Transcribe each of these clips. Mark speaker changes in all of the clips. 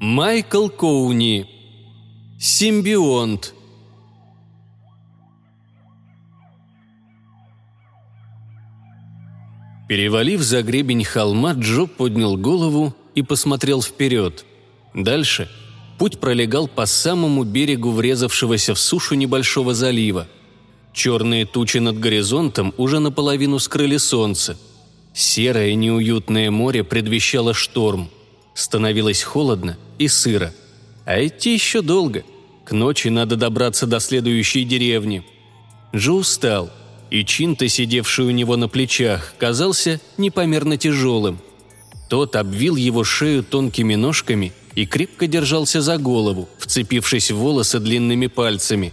Speaker 1: Майкл Коуни. Симбионт. Перевалив за гребень холма, Джо поднял голову и посмотрел вперед. Дальше путь пролегал по самому берегу врезавшегося в сушу небольшого залива. Черные тучи над горизонтом уже наполовину скрыли солнце. Серое неуютное море предвещало шторм. Становилось холодно и сыро. А идти еще долго. К ночи надо добраться до следующей деревни. Джо устал – и Чинта, сидевший у него на плечах, казался непомерно тяжелым. Тот обвил его шею тонкими ножками и крепко держался за голову, вцепившись в волосы длинными пальцами.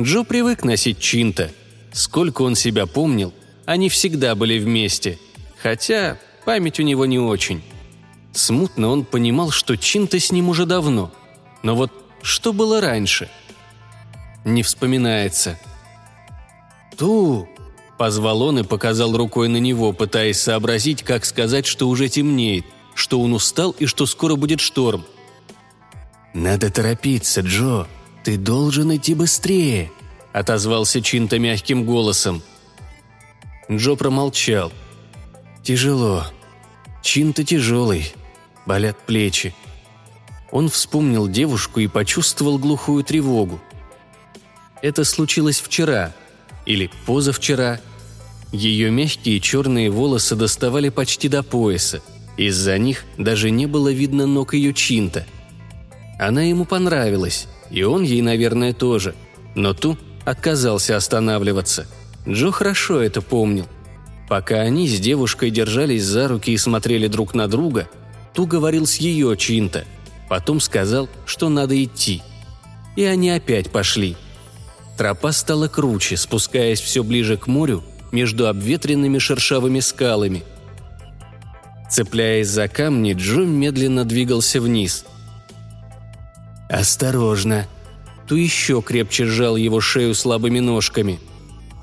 Speaker 1: Джо привык носить Чинта. Сколько он себя помнил, они всегда были вместе, хотя память у него не очень. Смутно он понимал, что Чинта с ним уже давно. Но вот что было раньше? Не вспоминается – «Ту!» – позвал он и показал рукой на него, пытаясь сообразить, как сказать, что уже темнеет, что он устал и что скоро будет шторм.
Speaker 2: «Надо торопиться, Джо. Ты должен идти быстрее», – отозвался Чинта мягким голосом.
Speaker 1: Джо промолчал.
Speaker 2: «Тяжело. Чинта тяжелый. Болят плечи».
Speaker 1: Он вспомнил девушку и почувствовал глухую тревогу. Это случилось вчера – или позавчера. Ее мягкие черные волосы доставали почти до пояса. Из-за них даже не было видно ног ее чинта. Она ему понравилась, и он ей, наверное, тоже. Но Ту отказался останавливаться. Джо хорошо это помнил. Пока они с девушкой держались за руки и смотрели друг на друга, Ту говорил с ее чинта. Потом сказал, что надо идти. И они опять пошли – Тропа стала круче, спускаясь все ближе к морю между обветренными шершавыми скалами. Цепляясь за камни, Джо медленно двигался вниз.
Speaker 2: «Осторожно!» Ту еще крепче сжал его шею слабыми ножками.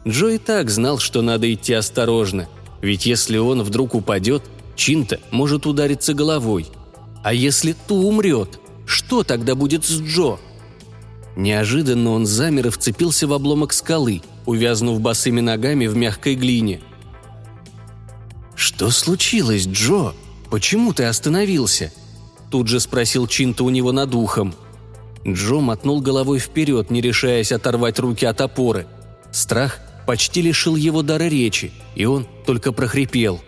Speaker 1: Джо и так знал, что надо идти осторожно, ведь если он вдруг упадет, Чинта может удариться головой. А если Ту умрет, что тогда будет с Джо?» Неожиданно он замер и вцепился в обломок скалы, увязнув босыми ногами в мягкой глине.
Speaker 2: «Что случилось, Джо? Почему ты остановился?»
Speaker 1: Тут же спросил Чинта у него над ухом. Джо мотнул головой вперед, не решаясь оторвать руки от опоры. Страх почти лишил его дара речи, и он только прохрипел.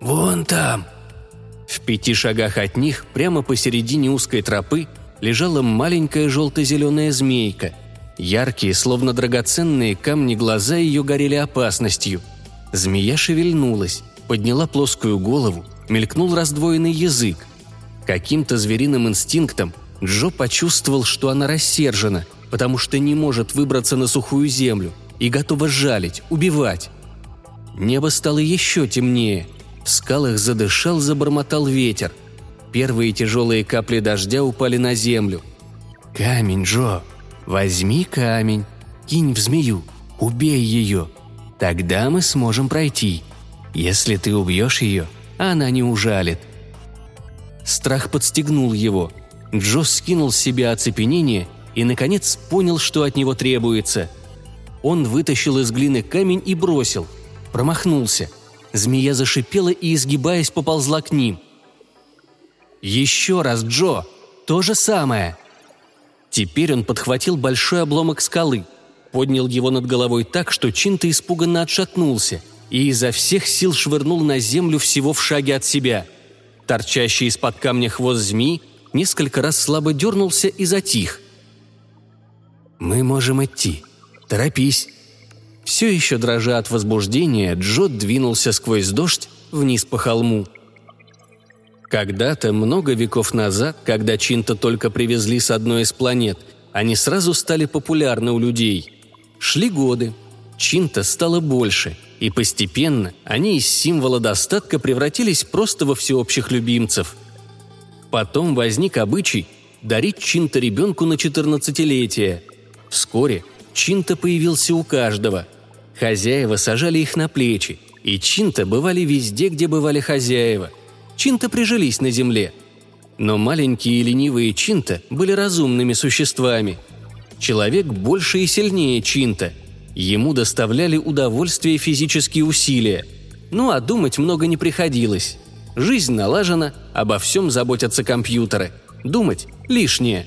Speaker 2: «Вон там!»
Speaker 1: В пяти шагах от них, прямо посередине узкой тропы, лежала маленькая желто-зеленая змейка. Яркие, словно драгоценные камни глаза ее горели опасностью. Змея шевельнулась, подняла плоскую голову, мелькнул раздвоенный язык. Каким-то звериным инстинктом Джо почувствовал, что она рассержена, потому что не может выбраться на сухую землю и готова жалить, убивать. Небо стало еще темнее. В скалах задышал, забормотал ветер – Первые тяжелые капли дождя упали на землю.
Speaker 2: «Камень, Джо! Возьми камень, кинь в змею, убей ее. Тогда мы сможем пройти. Если ты убьешь ее, она не ужалит».
Speaker 1: Страх подстегнул его. Джо скинул с себя оцепенение и, наконец, понял, что от него требуется. Он вытащил из глины камень и бросил. Промахнулся. Змея зашипела и, изгибаясь, поползла к ним. «Еще раз, Джо! То же самое!» Теперь он подхватил большой обломок скалы, поднял его над головой так, что Чинта испуганно отшатнулся и изо всех сил швырнул на землю всего в шаге от себя. Торчащий из-под камня хвост змеи несколько раз слабо дернулся и затих.
Speaker 2: «Мы можем идти. Торопись!»
Speaker 1: Все еще дрожа от возбуждения, Джо двинулся сквозь дождь вниз по холму – когда-то, много веков назад, когда Чинта только привезли с одной из планет, они сразу стали популярны у людей. Шли годы. Чинта стало больше, и постепенно они из символа достатка превратились просто во всеобщих любимцев. Потом возник обычай дарить Чинта ребенку на 14-летие. Вскоре Чинта появился у каждого. Хозяева сажали их на плечи, и Чинта бывали везде, где бывали хозяева. Чинта прижились на земле. Но маленькие и ленивые Чинта были разумными существами. Человек больше и сильнее Чинта – Ему доставляли удовольствие физические усилия. Ну а думать много не приходилось. Жизнь налажена, обо всем заботятся компьютеры. Думать лишнее.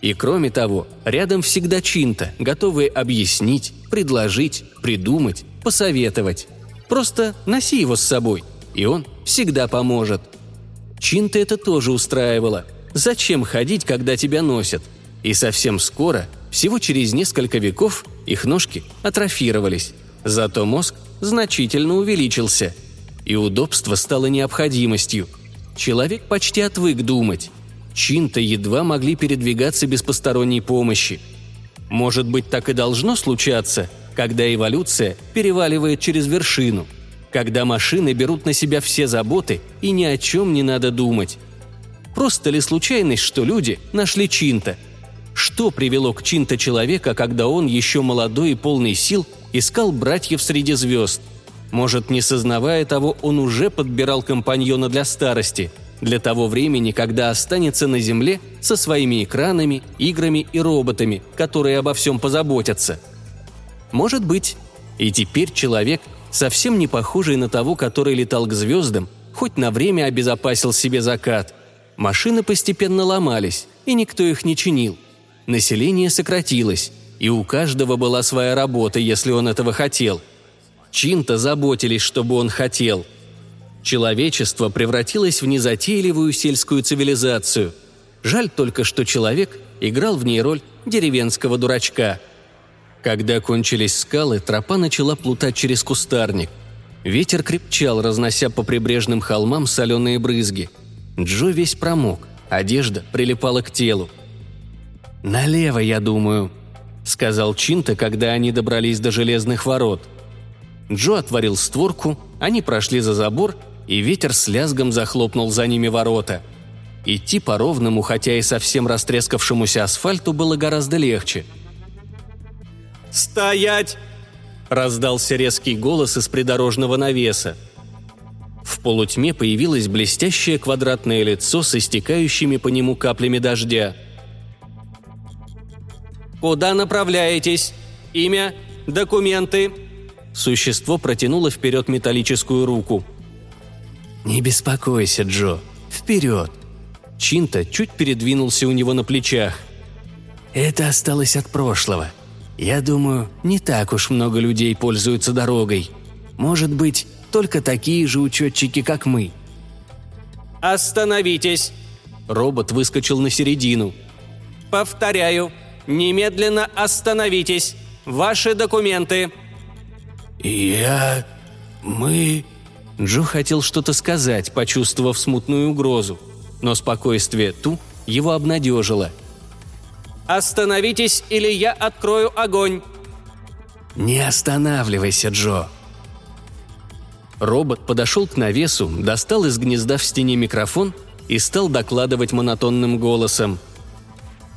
Speaker 1: И кроме того, рядом всегда чинта, готовые объяснить, предложить, придумать, посоветовать. Просто носи его с собой, и он всегда поможет. Чинта это тоже устраивало. Зачем ходить, когда тебя носят? И совсем скоро, всего через несколько веков, их ножки атрофировались, зато мозг значительно увеличился, и удобство стало необходимостью. Человек почти отвык думать. Чин-то едва могли передвигаться без посторонней помощи. Может быть, так и должно случаться, когда эволюция переваливает через вершину, когда машины берут на себя все заботы и ни о чем не надо думать. Просто ли случайность, что люди нашли Чинта – что привело к Чинта человека, когда он, еще молодой и полный сил, искал братьев среди звезд? Может, не сознавая того, он уже подбирал компаньона для старости, для того времени, когда останется на Земле со своими экранами, играми и роботами, которые обо всем позаботятся. Может быть. И теперь человек, совсем не похожий на того, который летал к звездам, хоть на время обезопасил себе закат. Машины постепенно ломались, и никто их не чинил население сократилось, и у каждого была своя работа, если он этого хотел. Чин-то заботились, чтобы он хотел. Человечество превратилось в незатейливую сельскую цивилизацию. Жаль только, что человек играл в ней роль деревенского дурачка. Когда кончились скалы, тропа начала плутать через кустарник. Ветер крепчал, разнося по прибрежным холмам соленые брызги. Джо весь промок, одежда прилипала к телу. «Налево, я думаю», — сказал Чинта, когда они добрались до железных ворот. Джо отворил створку, они прошли за забор, и ветер с лязгом захлопнул за ними ворота. Идти по ровному, хотя и совсем растрескавшемуся асфальту было гораздо легче.
Speaker 3: «Стоять!» – раздался резкий голос из придорожного навеса.
Speaker 1: В полутьме появилось блестящее квадратное лицо с истекающими по нему каплями дождя –
Speaker 3: Куда направляетесь? Имя? Документы?»
Speaker 1: Существо протянуло вперед металлическую руку.
Speaker 2: «Не беспокойся, Джо. Вперед!»
Speaker 1: Чинта чуть передвинулся у него на плечах.
Speaker 2: «Это осталось от прошлого. Я думаю, не так уж много людей пользуются дорогой. Может быть, только такие же учетчики, как мы».
Speaker 3: «Остановитесь!»
Speaker 1: Робот выскочил на середину.
Speaker 3: «Повторяю, Немедленно остановитесь! Ваши документы!»
Speaker 2: «Я... мы...»
Speaker 1: Джо хотел что-то сказать, почувствовав смутную угрозу, но спокойствие Ту его обнадежило.
Speaker 3: «Остановитесь, или я открою огонь!»
Speaker 2: «Не останавливайся, Джо!»
Speaker 1: Робот подошел к навесу, достал из гнезда в стене микрофон и стал докладывать монотонным голосом –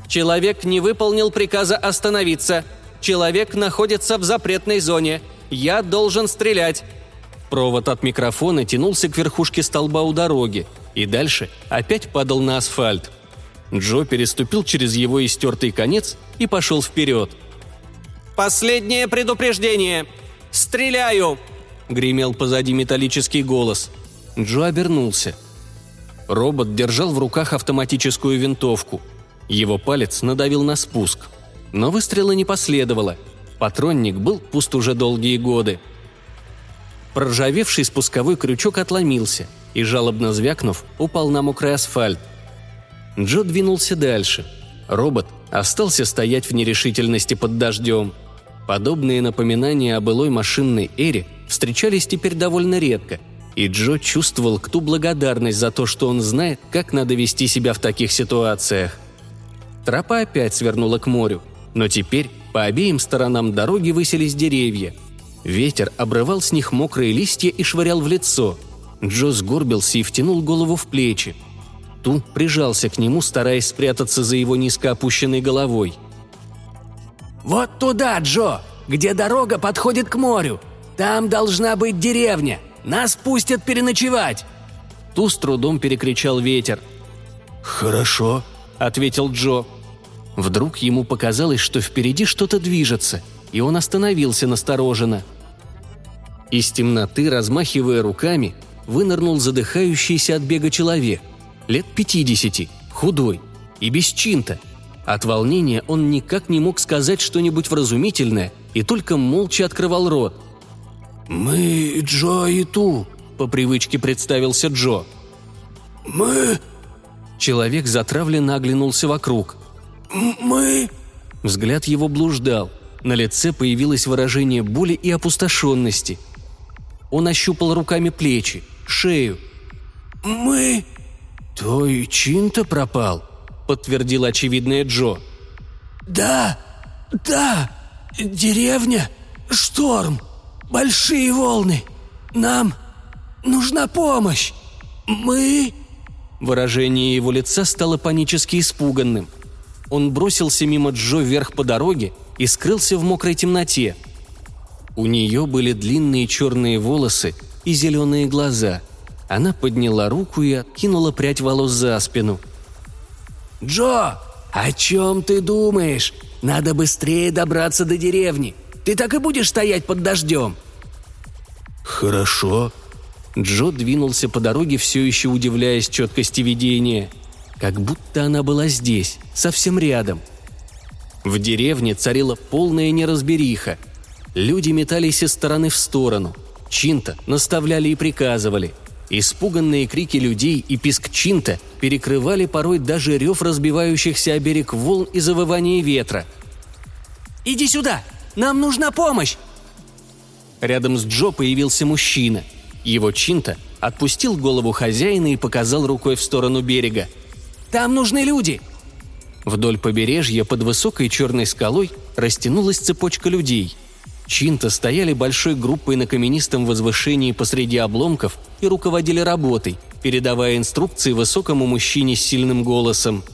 Speaker 3: Человек не выполнил приказа остановиться. Человек находится в запретной зоне. Я должен стрелять.
Speaker 1: Провод от микрофона тянулся к верхушке столба у дороги и дальше опять падал на асфальт. Джо переступил через его истертый конец и пошел вперед.
Speaker 3: «Последнее предупреждение! Стреляю!» – гремел позади металлический голос.
Speaker 1: Джо обернулся. Робот держал в руках автоматическую винтовку – его палец надавил на спуск. Но выстрела не последовало. Патронник был пуст уже долгие годы. Проржавевший спусковой крючок отломился и, жалобно звякнув, упал на мокрый асфальт. Джо двинулся дальше. Робот остался стоять в нерешительности под дождем. Подобные напоминания о былой машинной эре встречались теперь довольно редко, и Джо чувствовал к ту благодарность за то, что он знает, как надо вести себя в таких ситуациях – Тропа опять свернула к морю, но теперь По обеим сторонам дороги высились деревья. Ветер обрывал с них мокрые листья и швырял в лицо. Джо сгорбился и втянул голову в плечи. Ту прижался к нему, стараясь спрятаться за его низко опущенной головой.
Speaker 2: «Вот туда, Джо, где дорога подходит к морю. Там должна быть деревня. Нас пустят переночевать!»
Speaker 1: Ту с трудом перекричал ветер.
Speaker 4: «Хорошо», —
Speaker 1: ответил Джо. Вдруг ему показалось, что впереди что-то движется, и он остановился настороженно. Из темноты, размахивая руками, вынырнул задыхающийся от бега человек. Лет пятидесяти, худой и без чинта. От волнения он никак не мог сказать что-нибудь вразумительное и только молча открывал рот.
Speaker 4: «Мы Джо и Ту», —
Speaker 1: по привычке представился Джо.
Speaker 4: «Мы...»
Speaker 1: Человек затравленно оглянулся вокруг.
Speaker 4: «Мы...»
Speaker 1: Взгляд его блуждал. На лице появилось выражение боли и опустошенности. Он ощупал руками плечи, шею.
Speaker 4: «Мы...»
Speaker 1: «Твой чин-то пропал», — подтвердил очевидное Джо.
Speaker 4: «Да, да, деревня, шторм, большие волны. Нам нужна помощь. Мы...»
Speaker 1: Выражение его лица стало панически испуганным. Он бросился мимо Джо вверх по дороге и скрылся в мокрой темноте. У нее были длинные черные волосы и зеленые глаза. Она подняла руку и откинула прядь волос за спину.
Speaker 2: «Джо, о чем ты думаешь? Надо быстрее добраться до деревни. Ты так и будешь стоять под дождем?»
Speaker 4: «Хорошо»,
Speaker 1: Джо двинулся по дороге, все еще удивляясь четкости видения. Как будто она была здесь, совсем рядом. В деревне царила полная неразбериха. Люди метались из стороны в сторону. Чинта наставляли и приказывали. Испуганные крики людей и писк Чинта перекрывали порой даже рев разбивающихся о берег волн и завывание ветра.
Speaker 2: «Иди сюда! Нам нужна помощь!»
Speaker 1: Рядом с Джо появился мужчина – его Чинта отпустил голову хозяина и показал рукой в сторону берега.
Speaker 2: «Там нужны люди!»
Speaker 1: Вдоль побережья под высокой черной скалой растянулась цепочка людей. Чинта стояли большой группой на каменистом возвышении посреди обломков и руководили работой, передавая инструкции высокому мужчине с сильным голосом.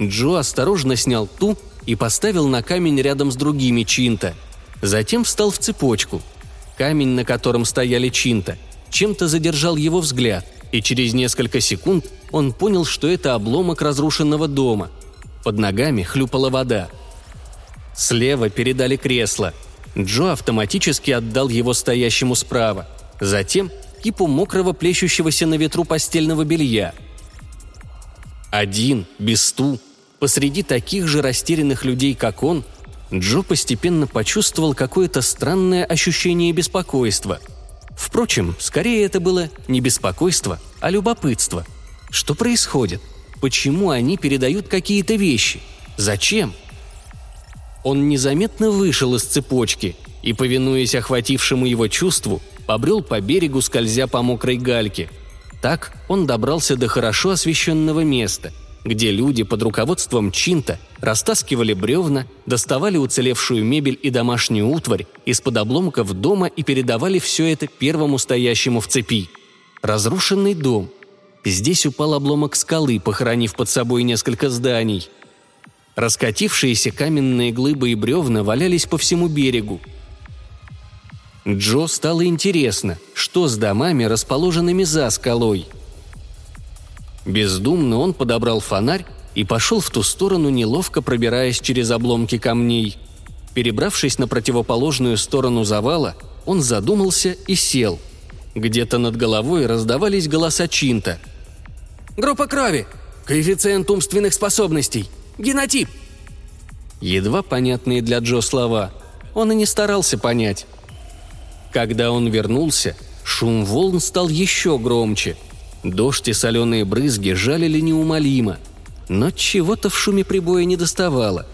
Speaker 1: Джо осторожно снял ту и поставил на камень рядом с другими Чинта. Затем встал в цепочку – Камень, на котором стояли Чинта, чем-то задержал его взгляд, и через несколько секунд он понял, что это обломок разрушенного дома. Под ногами хлюпала вода. Слева передали кресло. Джо автоматически отдал его стоящему справа. Затем кипу мокрого плещущегося на ветру постельного белья. Один, без стул, посреди таких же растерянных людей, как он – Джо постепенно почувствовал какое-то странное ощущение беспокойства. Впрочем, скорее это было не беспокойство, а любопытство. Что происходит? Почему они передают какие-то вещи? Зачем? Он незаметно вышел из цепочки и, повинуясь охватившему его чувству, побрел по берегу, скользя по мокрой гальке. Так он добрался до хорошо освещенного места – где люди под руководством Чинта растаскивали бревна, доставали уцелевшую мебель и домашнюю утварь из-под обломков дома и передавали все это первому стоящему в цепи. Разрушенный дом. Здесь упал обломок скалы, похоронив под собой несколько зданий. Раскатившиеся каменные глыбы и бревна валялись по всему берегу. Джо стало интересно, что с домами, расположенными за скалой – Бездумно он подобрал фонарь и пошел в ту сторону, неловко пробираясь через обломки камней. Перебравшись на противоположную сторону завала, он задумался и сел. Где-то над головой раздавались голоса Чинта.
Speaker 2: «Группа крови! Коэффициент умственных способностей! Генотип!»
Speaker 1: Едва понятные для Джо слова. Он и не старался понять. Когда он вернулся, шум волн стал еще громче – Дождь и соленые брызги жалили неумолимо, но чего-то в шуме прибоя не доставало.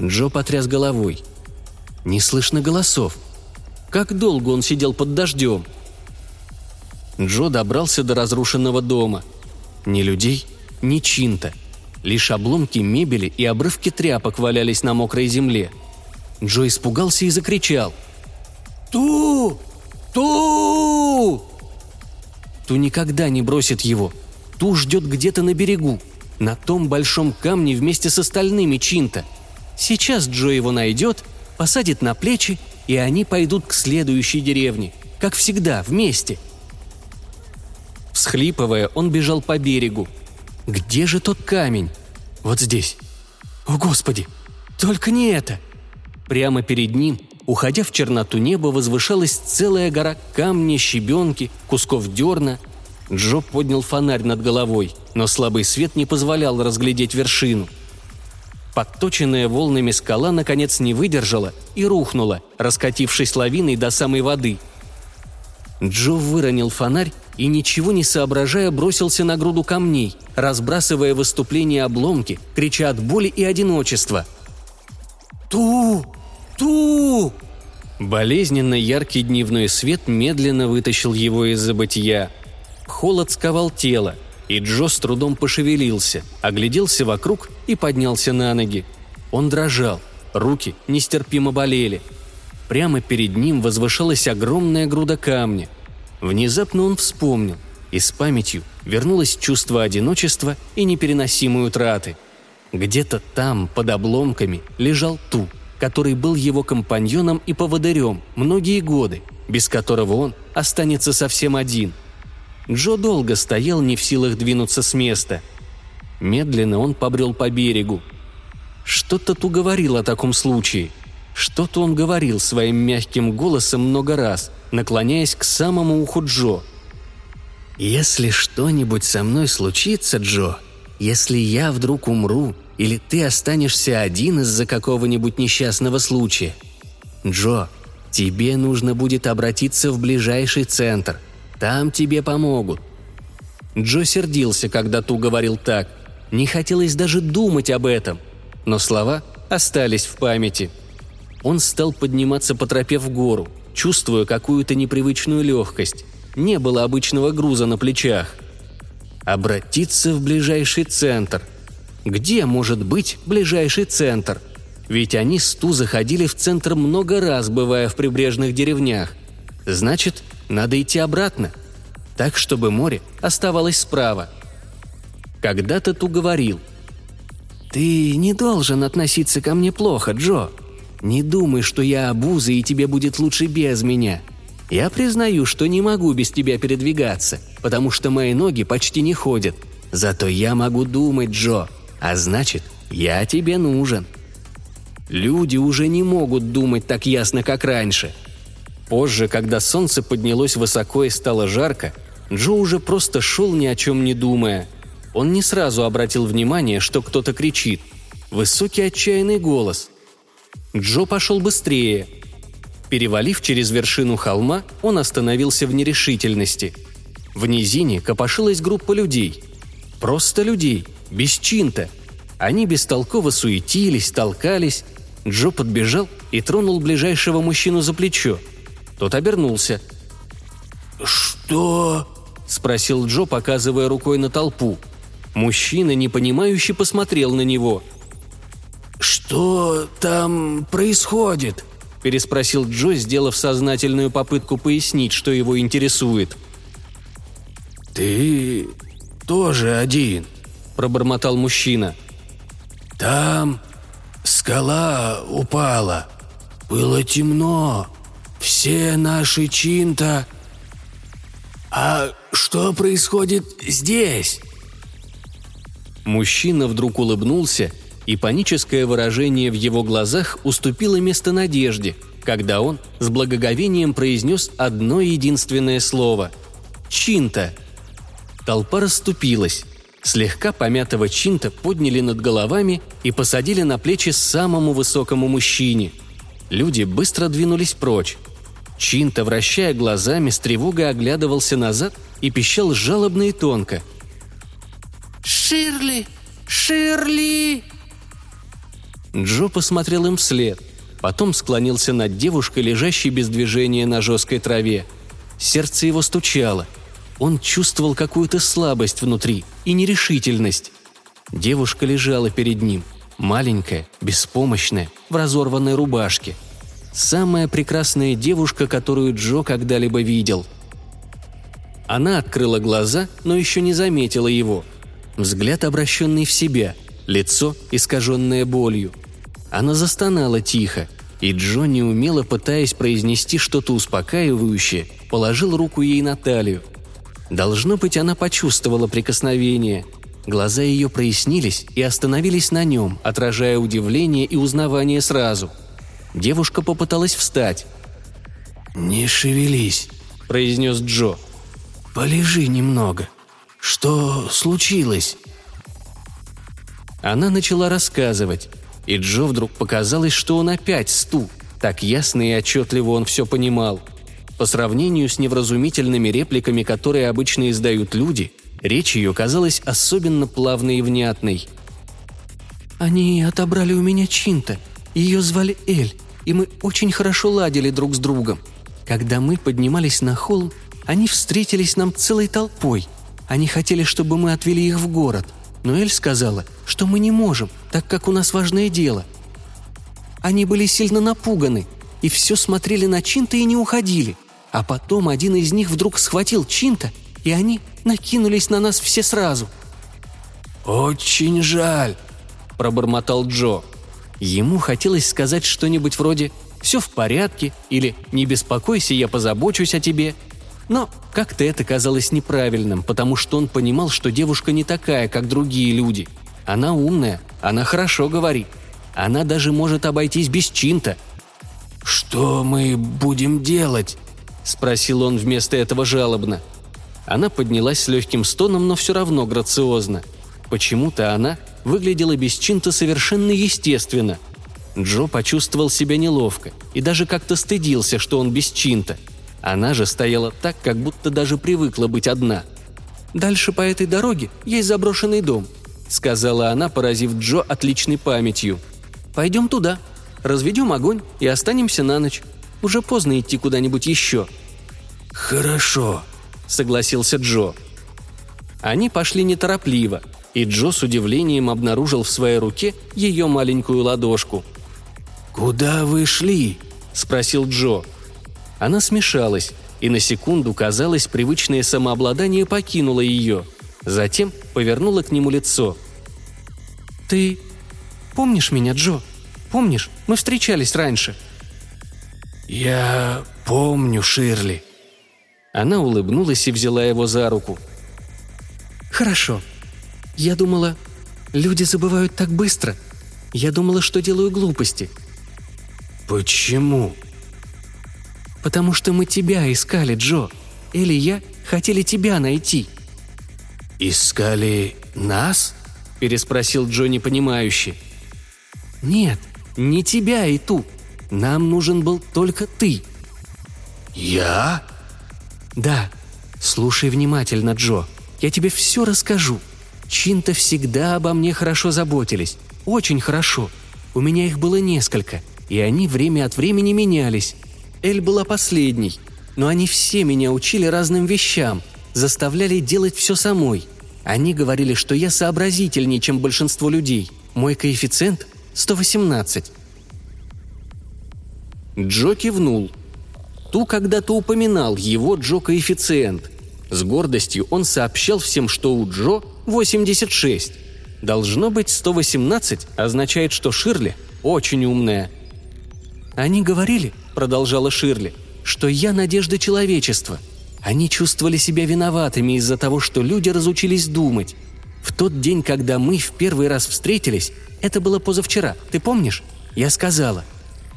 Speaker 1: Джо потряс головой. Не слышно голосов. Как долго он сидел под дождем? Джо добрался до разрушенного дома. Ни людей, ни чинта. Лишь обломки мебели и обрывки тряпок валялись на мокрой земле. Джо испугался и закричал.
Speaker 4: «Ту! Ту!»
Speaker 1: Ту никогда не бросит его. Ту ждет где-то на берегу, на том большом камне вместе с остальными Чинта. Сейчас Джо его найдет, посадит на плечи, и они пойдут к следующей деревне, как всегда, вместе. Всхлипывая, он бежал по берегу. Где же тот камень? Вот здесь. О, Господи! Только не это! Прямо перед ним, уходя в черноту неба, возвышалась целая гора камня, щебенки, кусков дерна. Джо поднял фонарь над головой, но слабый свет не позволял разглядеть вершину. Подточенная волнами скала наконец не выдержала и рухнула, раскатившись лавиной до самой воды. Джо выронил фонарь и, ничего не соображая, бросился на груду камней, разбрасывая выступления обломки, крича от боли и одиночества.
Speaker 4: «Ту! Ту!»
Speaker 1: Болезненно яркий дневной свет медленно вытащил его из забытия. Холод сковал тело, и Джо с трудом пошевелился, огляделся вокруг и поднялся на ноги. Он дрожал, руки нестерпимо болели. Прямо перед ним возвышалась огромная груда камня. Внезапно он вспомнил, и с памятью вернулось чувство одиночества и непереносимой утраты. Где-то там, под обломками, лежал Ту, который был его компаньоном и поводырем многие годы, без которого он останется совсем один. Джо долго стоял, не в силах двинуться с места. Медленно он побрел по берегу. Что-то Ту говорил о таком случае. Что-то он говорил своим мягким голосом много раз, наклоняясь к самому уху Джо. «Если что-нибудь со мной случится, Джо, если я вдруг умру, или ты останешься один из-за какого-нибудь несчастного случая, Джо, тебе нужно будет обратиться в ближайший центр. Там тебе помогут». Джо сердился, когда Ту говорил так. Не хотелось даже думать об этом. Но слова остались в памяти. Он стал подниматься по тропе в гору, чувствуя какую-то непривычную легкость. Не было обычного груза на плечах. Обратиться в ближайший центр. Где может быть ближайший центр? Ведь они с Ту заходили в центр много раз, бывая в прибрежных деревнях. Значит, надо идти обратно. Так, чтобы море оставалось справа. Когда-то Ту говорил. «Ты не должен относиться ко мне плохо, Джо. Не думай, что я обуза и тебе будет лучше без меня. Я признаю, что не могу без тебя передвигаться, потому что мои ноги почти не ходят. Зато я могу думать, Джо, а значит, я тебе нужен. Люди уже не могут думать так ясно, как раньше. Позже, когда солнце поднялось высоко и стало жарко, Джо уже просто шел ни о чем не думая. Он не сразу обратил внимание, что кто-то кричит. Высокий отчаянный голос – Джо пошел быстрее. Перевалив через вершину холма, он остановился в нерешительности. В низине копошилась группа людей. Просто людей, без чинта. Они бестолково суетились, толкались. Джо подбежал и тронул ближайшего мужчину за плечо. Тот обернулся.
Speaker 4: «Что?»
Speaker 1: – спросил Джо, показывая рукой на толпу. Мужчина, непонимающе, посмотрел на него –
Speaker 4: «Что там происходит?»
Speaker 1: – переспросил Джо, сделав сознательную попытку пояснить, что его интересует.
Speaker 4: «Ты тоже один», – пробормотал мужчина. «Там скала упала. Было темно. Все наши чинта...» «А что происходит здесь?»
Speaker 1: Мужчина вдруг улыбнулся – и паническое выражение в его глазах уступило место надежде, когда он с благоговением произнес одно единственное слово – «Чинта». Толпа расступилась. Слегка помятого Чинта подняли над головами и посадили на плечи самому высокому мужчине. Люди быстро двинулись прочь. Чинта, вращая глазами, с тревогой оглядывался назад и пищал жалобно и тонко.
Speaker 4: «Ширли! Ширли!»
Speaker 1: Джо посмотрел им вслед, потом склонился над девушкой, лежащей без движения на жесткой траве. Сердце его стучало. Он чувствовал какую-то слабость внутри и нерешительность. Девушка лежала перед ним. Маленькая, беспомощная, в разорванной рубашке. Самая прекрасная девушка, которую Джо когда-либо видел. Она открыла глаза, но еще не заметила его. Взгляд, обращенный в себя, лицо, искаженное болью. Она застонала тихо, и Джо, неумело пытаясь произнести что-то успокаивающее, положил руку ей на талию. Должно быть, она почувствовала прикосновение. Глаза ее прояснились и остановились на нем, отражая удивление и узнавание сразу. Девушка попыталась встать.
Speaker 4: «Не шевелись», – произнес Джо. «Полежи немного. Что случилось?»
Speaker 1: Она начала рассказывать, и Джо вдруг показалось, что он опять стул. Так ясно и отчетливо он все понимал. По сравнению с невразумительными репликами, которые обычно издают люди, речь ее казалась особенно плавной и внятной.
Speaker 3: «Они отобрали у меня Чинта. Ее звали Эль, и мы очень хорошо ладили друг с другом. Когда мы поднимались на холм, они встретились нам целой толпой. Они хотели, чтобы мы отвели их в город но Эль сказала, что мы не можем, так как у нас важное дело. Они были сильно напуганы и все смотрели на Чинта и не уходили. А потом один из них вдруг схватил Чинта, и они накинулись на нас все сразу.
Speaker 4: «Очень жаль», – пробормотал Джо.
Speaker 1: Ему хотелось сказать что-нибудь вроде «все в порядке» или «не беспокойся, я позабочусь о тебе», но как-то это казалось неправильным, потому что он понимал, что девушка не такая, как другие люди. Она умная, она хорошо говорит. Она даже может обойтись без чинта.
Speaker 4: «Что мы будем делать?» – спросил он вместо этого жалобно.
Speaker 1: Она поднялась с легким стоном, но все равно грациозно. Почему-то она выглядела без чинта совершенно естественно. Джо почувствовал себя неловко и даже как-то стыдился, что он без чинта – она же стояла так, как будто даже привыкла быть одна.
Speaker 3: «Дальше по этой дороге есть заброшенный дом», — сказала она, поразив Джо отличной памятью. «Пойдем туда, разведем огонь и останемся на ночь. Уже поздно идти куда-нибудь еще».
Speaker 4: «Хорошо», — согласился Джо.
Speaker 1: Они пошли неторопливо, и Джо с удивлением обнаружил в своей руке ее маленькую ладошку.
Speaker 4: «Куда вы шли?»
Speaker 1: – спросил Джо. Она смешалась, и на секунду, казалось, привычное самообладание покинуло ее. Затем повернула к нему лицо.
Speaker 3: «Ты помнишь меня, Джо? Помнишь, мы встречались раньше?»
Speaker 4: «Я помню, Ширли».
Speaker 1: Она улыбнулась и взяла его за руку.
Speaker 3: «Хорошо. Я думала, люди забывают так быстро. Я думала, что делаю глупости».
Speaker 4: «Почему?»
Speaker 3: «Потому что мы тебя искали, Джо. Или я хотели тебя найти».
Speaker 4: «Искали нас?» – переспросил Джо непонимающе.
Speaker 3: «Нет, не тебя и ту. Нам нужен был только ты».
Speaker 4: «Я?»
Speaker 3: «Да. Слушай внимательно, Джо. Я тебе все расскажу. Чинто всегда обо мне хорошо заботились. Очень хорошо. У меня их было несколько, и они время от времени менялись. Эль была последней, но они все меня учили разным вещам, заставляли делать все самой. Они говорили, что я сообразительнее, чем большинство людей. Мой коэффициент – 118.
Speaker 1: Джо кивнул. Ту когда-то упоминал его Джо коэффициент. С гордостью он сообщал всем, что у Джо 86. Должно быть 118 означает, что Ширли очень умная.
Speaker 3: Они говорили, продолжала Ширли, что я надежда человечества. Они чувствовали себя виноватыми из-за того, что люди разучились думать. В тот день, когда мы в первый раз встретились, это было позавчера, ты помнишь? Я сказала,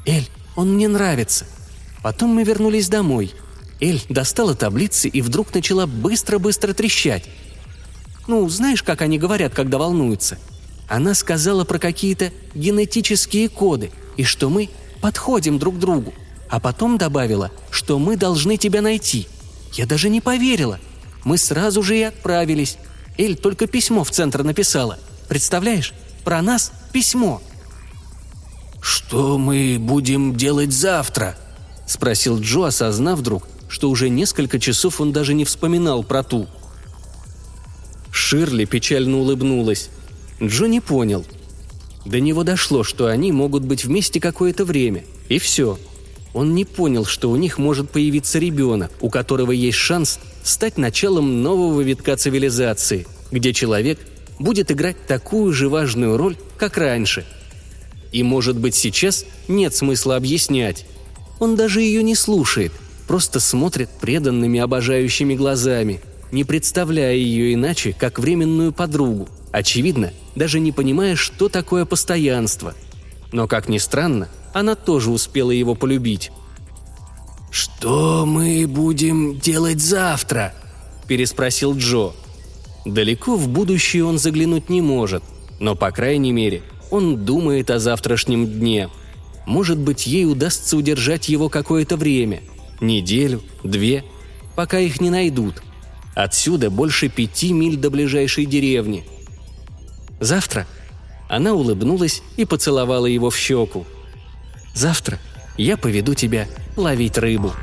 Speaker 3: «Эль, он мне нравится». Потом мы вернулись домой. Эль достала таблицы и вдруг начала быстро-быстро трещать. Ну, знаешь, как они говорят, когда волнуются? Она сказала про какие-то генетические коды и что мы подходим друг другу а потом добавила, что мы должны тебя найти. Я даже не поверила. Мы сразу же и отправились. Эль только письмо в центр написала. Представляешь? Про нас письмо.
Speaker 4: «Что мы будем делать завтра?» – спросил Джо, осознав вдруг, что уже несколько часов он даже не вспоминал про ту.
Speaker 1: Ширли печально улыбнулась. Джо не понял.
Speaker 3: До него дошло, что они могут быть вместе какое-то время. И все. Он не понял, что у них может появиться ребенок, у которого есть шанс стать началом нового витка цивилизации, где человек будет играть такую же важную роль, как раньше. И, может быть, сейчас нет смысла объяснять. Он даже ее не слушает, просто смотрит преданными обожающими глазами, не представляя ее иначе, как временную подругу, очевидно, даже не понимая, что такое постоянство. Но, как ни странно, она тоже успела его полюбить.
Speaker 4: «Что мы будем делать завтра?» – переспросил Джо.
Speaker 3: Далеко в будущее он заглянуть не может, но, по крайней мере, он думает о завтрашнем дне. Может быть, ей удастся удержать его какое-то время – Неделю, две, пока их не найдут. Отсюда больше пяти миль до ближайшей деревни. Завтра она улыбнулась и поцеловала его в щеку. Завтра я поведу тебя ловить рыбу.